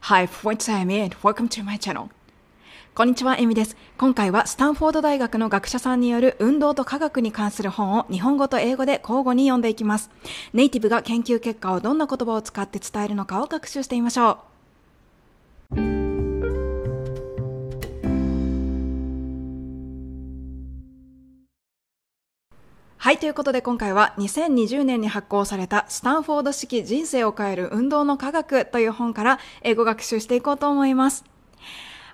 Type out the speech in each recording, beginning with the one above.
Hi, what's I'm in. Welcome to my channel. こんにちは、エミです。今回はスタンフォード大学の学者さんによる運動と科学に関する本を日本語と英語で交互に読んでいきます。ネイティブが研究結果をどんな言葉を使って伝えるのかを学習してみましょう。はい、ということで今回は2020年に発行されたスタンフォード式人生を変える運動の科学という本から英語学習していこうと思います。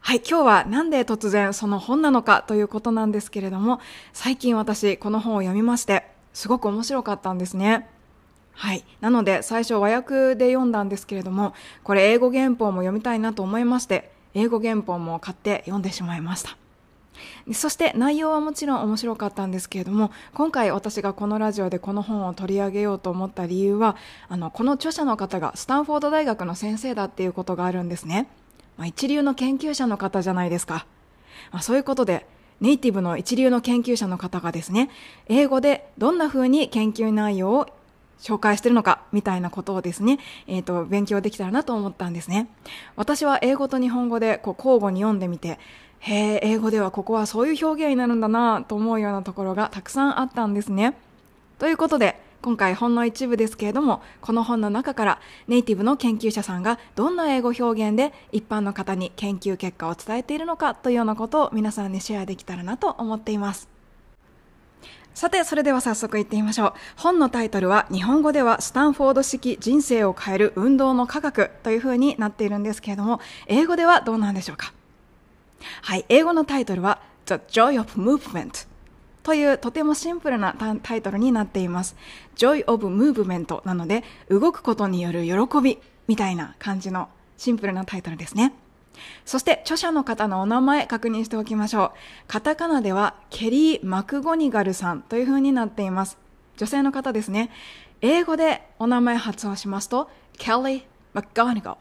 はい、今日はなんで突然その本なのかということなんですけれども、最近私この本を読みまして、すごく面白かったんですね。はい。なので最初和訳で読んだんですけれども、これ英語原本も読みたいなと思いまして、英語原本も買って読んでしまいました。そして内容はもちろん面白かったんですけれども今回私がこのラジオでこの本を取り上げようと思った理由はあのこの著者の方がスタンフォード大学の先生だっていうことがあるんですね。まあ、一流の研究者の方じゃないですか。まあ、そういうことで、ネイティブの一流の研究者の方がですね、英語でどんな風に研究内容を紹介してるのかみたいなことをですね、え、ー、と、勉強できたらなと思ったんですね。私は英語と日本語でこう交互に読んでみて、へえ、英語ではここはそういう表現になるんだなと思うようなところがたくさんあったんですね。ということで、今回ほんの一部ですけれども、この本の中からネイティブの研究者さんがどんな英語表現で一般の方に研究結果を伝えているのかというようなことを皆さんにシェアできたらなと思っています。さて、それでは早速行ってみましょう。本のタイトルは、日本語ではスタンフォード式人生を変える運動の科学という風になっているんですけれども、英語ではどうなんでしょうか？はい、英語のタイトルは、The Joy of Movement というとてもシンプルなタイトルになっています。Joy of Movement なので、動くことによる喜びみたいな感じのシンプルなタイトルですね。そして著者の方のお名前確認しておきましょう。カタカナではケリー・マクゴニガルさんという風になっています。女性の方ですね。英語でお名前発音しますと、ケリー・マクゴニガル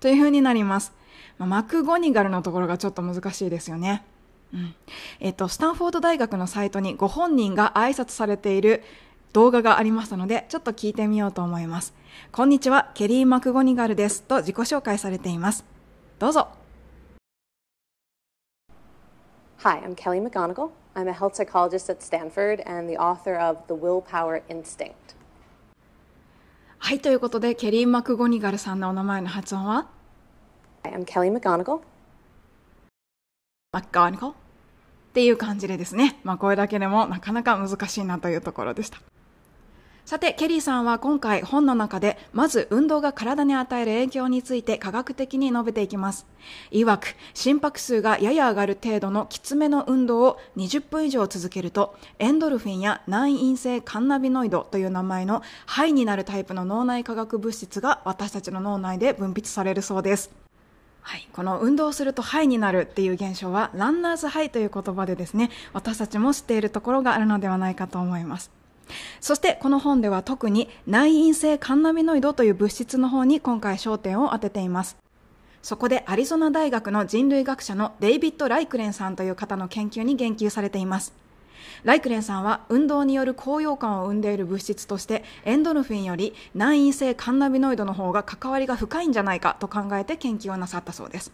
という風になります。マクゴニガルのところがちょっと難しいですよね。うんえっと、スタンフォード大学のサイトにご本人が挨拶されている動画がありましたので、ちょっと聞いてみようと思います。こんにちは、ケリー・マクゴニガルですと自己紹介されています。どうぞ。Hi, I'm Kelly McGonigal. I'm a health psychologist at Stanford and the author of The Willpower Instinct. はい、ということで、ケリー・マクゴニガルさんのお名前の発音は？I'm Kelly McGonigal. McGonigal? っていう感じでですね、まあこれだけでもなかなか難しいなというところでした。さて、ケリーさんは今回本の中で、まず運動が体に与える影響について科学的に述べていきます。いわく、心拍数がやや上がる程度のきつめの運動を20分以上続けると、エンドルフィンや内因性カンナビノイドという名前の肺になるタイプの脳内化学物質が私たちの脳内で分泌されるそうです。はい、この運動するとハイになるっていう現象はランナーズハイという言葉でですね私たちも知っているところがあるのではないかと思います。そしてこの本では特に内因性カンナミノイドという物質の方に今回焦点を当てています。そこでアリゾナ大学の人類学者のデイビッド・ライクレンさんという方の研究に言及されています。ライクレンさんは運動による高揚感を生んでいる物質としてエンドルフィンより内因性カンナビノイドの方が関わりが深いんじゃないかと考えて研究をなさったそうです。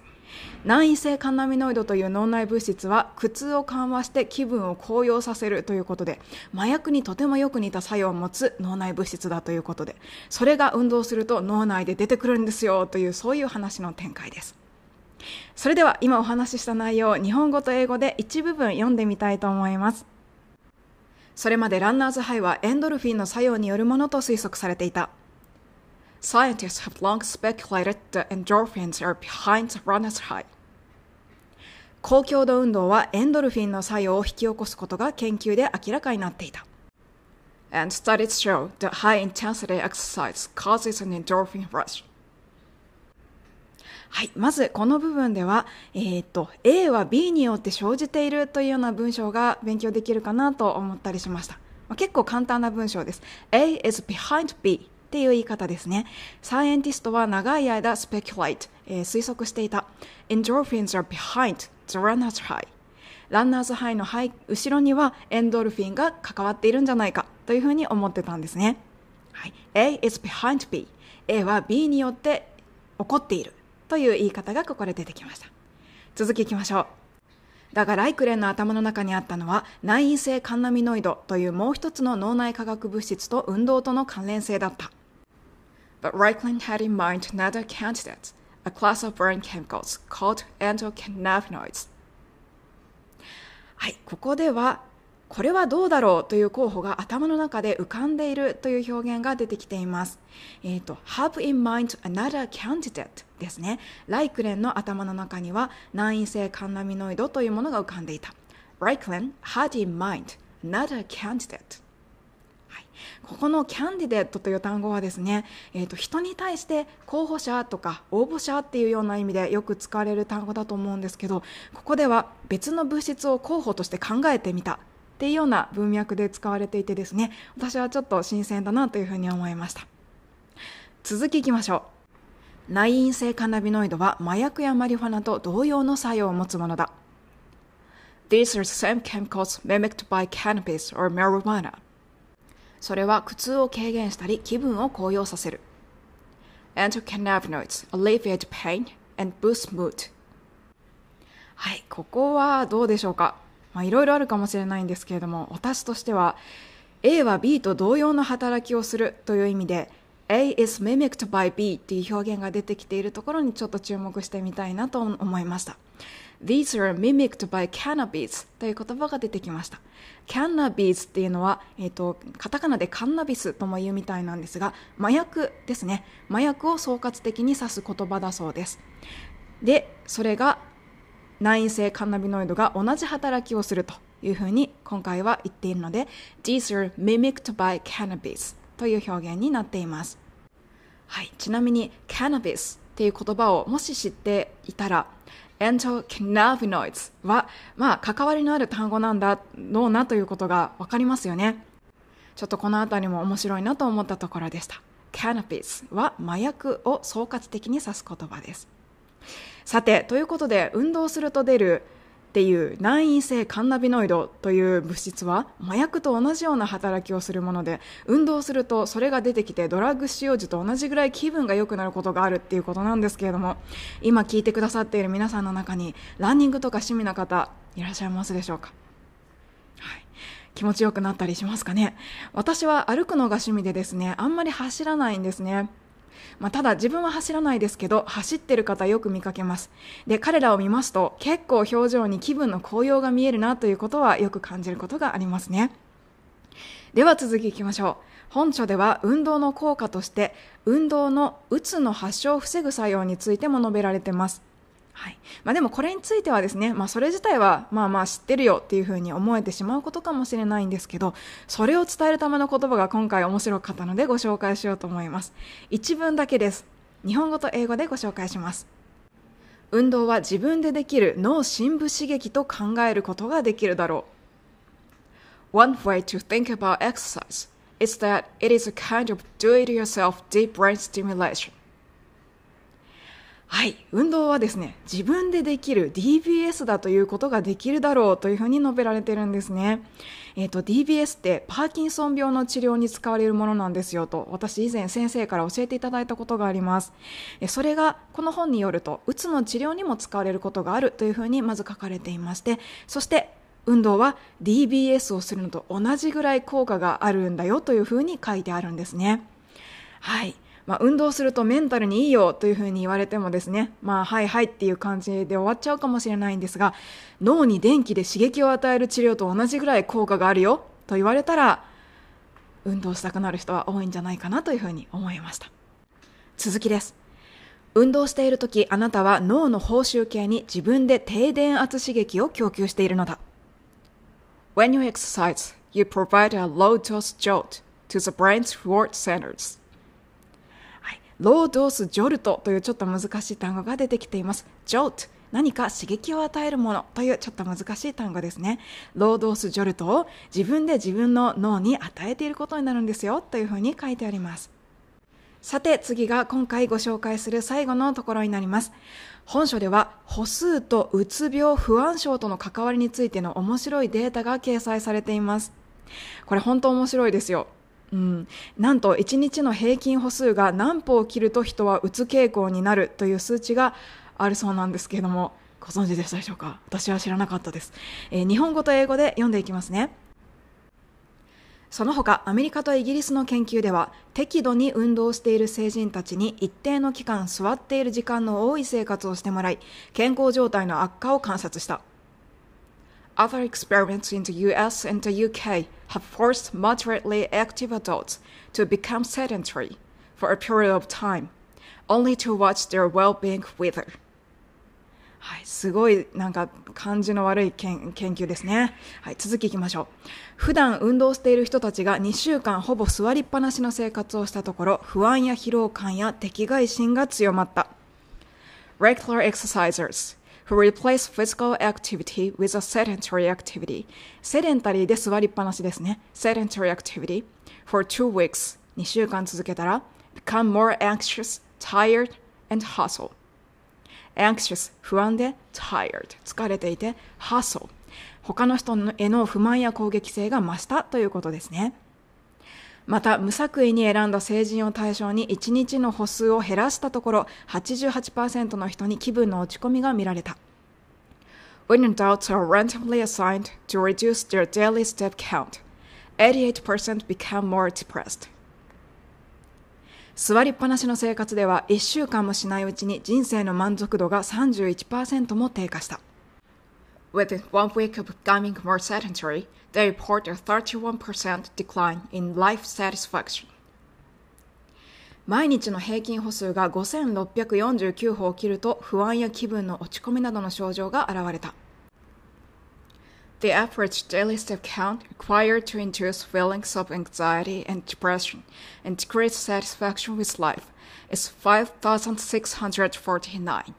内因性カンナビノイドという脳内物質は苦痛を緩和して気分を高揚させるということで麻薬にとてもよく似た作用を持つ脳内物質だということでそれが運動すると脳内で出てくるんですよというそういう話の展開です。それでは今お話しした内容を日本語と英語で一部分読んでみたいと思います。それまでランナーズハイはエンドルフィンの作用によるものと推測されていた。Scientists have long speculated that endorphins are behind the runner's high. 高強度運動はエンドルフィンの作用を引き起こすことが研究で明らかになっていた。And studies show that high intensity exercise causes an endorphin rush. はい。まず、この部分では、えー、っと、A は B によって生じているというような文章が勉強できるかなと思ったりしました。まあ、結構簡単な文章です。A is behind B っていう言い方ですね。サイエンティストは長い間 speculate、えー、推測していた。Endorphins are behind the runner's high. ランナーズハイの後ろにはエンドルフィンが関わっているんじゃないかというふうに思ってたんですね。はい、A is behind B。A は B によって起こっているという言い方がここで出てきました。続きいきましょう。だがライクレンの頭の中にあったのは内因性カンナミノイドというもう一つの脳内化学物質と運動との関連性だった。But Reichland had in mind another candidate, a class of brain chemicals called endocannabinoids. はい、ここではこれはどうだろうという候補が頭の中で浮かんでいるという表現が出てきています。えっ、ー、と、have in mind another candidate ですね。ライクレンの頭の中には難因性カンナミノイドというものが浮かんでいた。ライクレン had in mind another candidate はい、ここのキャンディデットという単語はですね、えーと、人に対して候補者とか応募者っていうような意味でよく使われる単語だと思うんですけどここでは別の物質を候補として考えてみたっていうような文脈で使われていてですね私はちょっと新鮮だなというふうに思いました。続きいきましょう。内因性カナビノイドは麻薬やマリファナと同様の作用を持つものだ。These are the same chemicals mimicked by cannabis or marijuana. それは苦痛を軽減したり気分を高揚させる。Endocannabinoids alleviate pain and boost mood はい、ここはどうでしょうか？まあ、いろいろあるかもしれないんですけれども私としては A は B と同様の働きをするという意味で A is mimicked by B っていう表現が出てきているところにちょっと注目してみたいなと思いました。These are mimicked by cannabis という言葉が出てきました。Cannabis っていうのは、えーと、カタカナでカンナビスとも言うみたいなんですが麻薬ですね。麻薬を総括的に指す言葉だそうです。でそれが内因性カンナビノイドが同じ働きをするというふうに今回は言っているので These are mimicked by cannabis という表現になっています、はい、ちなみに cannabis っていう言葉をもし知っていたら endocannabinoids は、まあ、関わりのある単語なんだろうなということがわかりますよね。ちょっとこの辺りも面白いなと思ったところでした。cannabis は麻薬を総括的に指す言葉です。さてということで運動すると出るっていう難因性カンナビノイドという物質は麻薬と同じような働きをするもので運動するとそれが出てきてドラッグ使用時と同じぐらい気分が良くなることがあるっていうことなんですけれども今聞いてくださっている皆さんの中にランニングとか趣味の方いらっしゃいますでしょうか、はい、気持ちよくなったりしますかね？私は歩くのが趣味でですねあんまり走らないんですね。まあ、ただ自分は走らないですけど走ってる方よく見かけます。で彼らを見ますと結構表情に気分の高揚が見えるなということはよく感じることがありますね。では続きいきましょう。本書では運動の効果として運動のうつの発症を防ぐ作用についても述べられています。はい。まあ、でもこれについてはですね、まあ、それ自体はまあまあ知ってるよっていうふうに思えてしまうことかもしれないんですけどそれを伝えるための言葉が今回面白かったのでご紹介しようと思います。一文だけです。日本語と英語でご紹介します。運動は自分でできる脳深部刺激と考えることができるだろう。One way to think about exercise is that it is a kind of do-it-yourself deep brain stimulation. はい、運動はですね自分でできる DBS だということができるだろうというふうに述べられてるんですね。えっ、ー、と DBS ってパーキンソン病の治療に使われるものなんですよと私以前先生から教えていただいたことがあります。それがこの本によるとうつの治療にも使われることがあるというふうにまず書かれていましてそして運動は DBS をするのと同じぐらい効果があるんだよというふうに書いてあるんですね。はい。まあ、運動するとメンタルにいいよというふうに言われてもですね、まあ、はいはいっていう感じで終わっちゃうかもしれないんですが、脳に電気で刺激を与える治療と同じぐらい効果があるよと言われたら、運動したくなる人は多いんじゃないかなというふうに思いました。続きです。運動している時あなたは脳の報酬系に自分で低電圧刺激を供給しているのだ。When you exercise, you provide a low dose jolt to the brain's reward centers. ロードースジョルトというちょっと難しい単語が出てきています。ジョルト何か刺激を与えるものというちょっと難しい単語ですね。ロードースジョルトを自分で自分の脳に与えていることになるんですよというふうに書いてあります。さて次が今回ご紹介する最後のところになります。本書では歩数とうつ病不安症との関わりについての面白いデータが掲載されています。これ本当面白いですよ。うん、なんと1日の平均歩数が何歩を切ると人はうつ傾向になるという数値があるそうなんですけれどもご存知でしたでしょうか？私は知らなかったです、えー、日本語と英語で読んでいきますね。その他アメリカとイギリスの研究では適度に運動している成人たちに一定の期間座っている時間の多い生活をしてもらい健康状態の悪化を観察した。Other experiments in the US and the UK have forced moderately active adults to become sedentary for a period of time, only to watch their well-being wither. はい、すごいなんか感じの悪い研究ですね。はい、続きいきましょう。普段運動している人たちが2週間ほぼ座りっぱなしの生活をしたところ、不安や疲労感や敵外心が強まった。Regular exercisers who replace physical activity with a sedentary activity. セデンタリーで座りっぱなしですね。sedentary activity for two weeks 2週間続けたら become more anxious, tired, and hustle. anxious 不安で tired 疲れていて hustle 他の人への不満や攻撃性が増したということですね。また無作為に選んだ成人を対象に1日の歩数を減らしたところ88%の人に気分の落ち込みが見られた When adults are randomly assigned to reduce their daily step count 88% become more depressed 座りっぱなしの生活では1週間もしないうちに人生の満足度が31%も低下した Within one week of becoming more sedentary, they report a 31% decline in life satisfaction. 毎日の平均歩数が5649歩を切ると不安や気分の落ち込みなどの症状が現れた。The average daily step count required to induce feelings of anxiety and depression and decrease satisfaction with life is 5,649.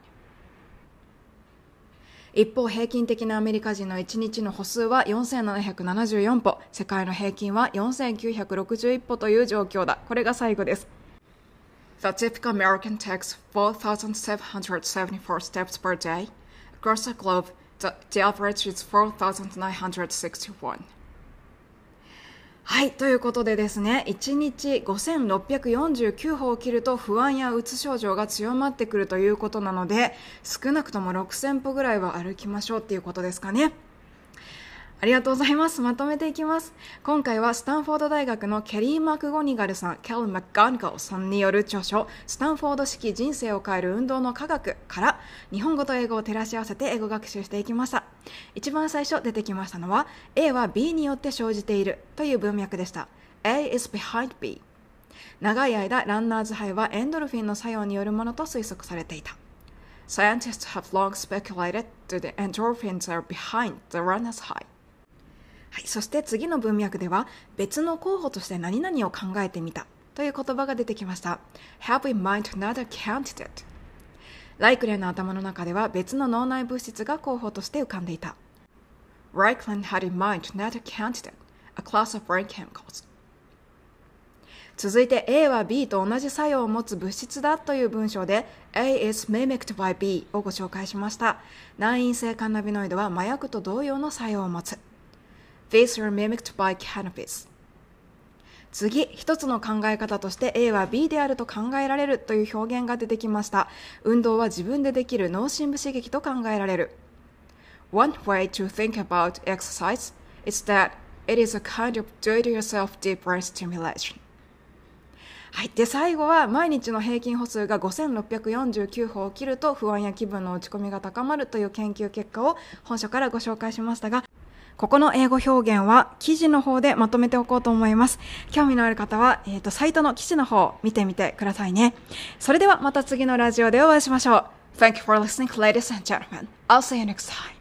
一方、平均的なアメリカ人の1日の歩数は4774歩、世界の平均は4961歩という状況だ。これが最後です。The typical American takes 4,774 steps per day. Across the globe, the, the average is 4,961. はい。ということでですね、1日5649歩を切ると不安やうつ症状が強まってくるということなので、少なくとも6000歩ぐらいは歩きましょうっていうことですかね。ありがとうございます。まとめていきます。今回はスタンフォード大学のケリー・マクゴニガルさん、ケル・マッガンガルさんによる著書、スタンフォード式人生を変える運動の科学から日本語と英語を照らし合わせて英語学習していきました。一番最初出てきましたのは A は B によって生じているという文脈でした。A is behind B。長い間、ランナーズハイはエンドルフィンの作用によるものと推測されていた。Scientists have long speculated that the endorphins are behind the runner's high. はい、そして次の文脈では別の候補として何々を考えてみたという言葉が出てきました。Have in mind another candidate. ライクレンの頭の中では別の脳内物質が候補として浮かんでいた。Reichland had in mind another candidate, a class of brain chemicals. 続いて A は B と同じ作用を持つ物質だという文章で A is mimicked by B をご紹介しました。難因性カンナビノイドは麻薬と同様の作用を持つ。These are mimicked by cannabis. 次、一つの考え方として A は B であると考えられるという表現が出てきました。運動は自分でできる脳深部刺激と考えられる。One way to think about exercise is that it is a kind of do-it-yourself deep brain stimulation. はい。で、最後は毎日の平均歩数が5649歩を切ると不安や気分の落ち込みが高まるという研究結果を本書からご紹介しましたが、ここの英語表現は記事の方でまとめておこうと思います。興味のある方は、えっ、ー、と、サイトの記事の方見てみてくださいね。それではまた次のラジオでお会いしましょう。Thank you for listening, ladies and gentlemen. I'll see you next time.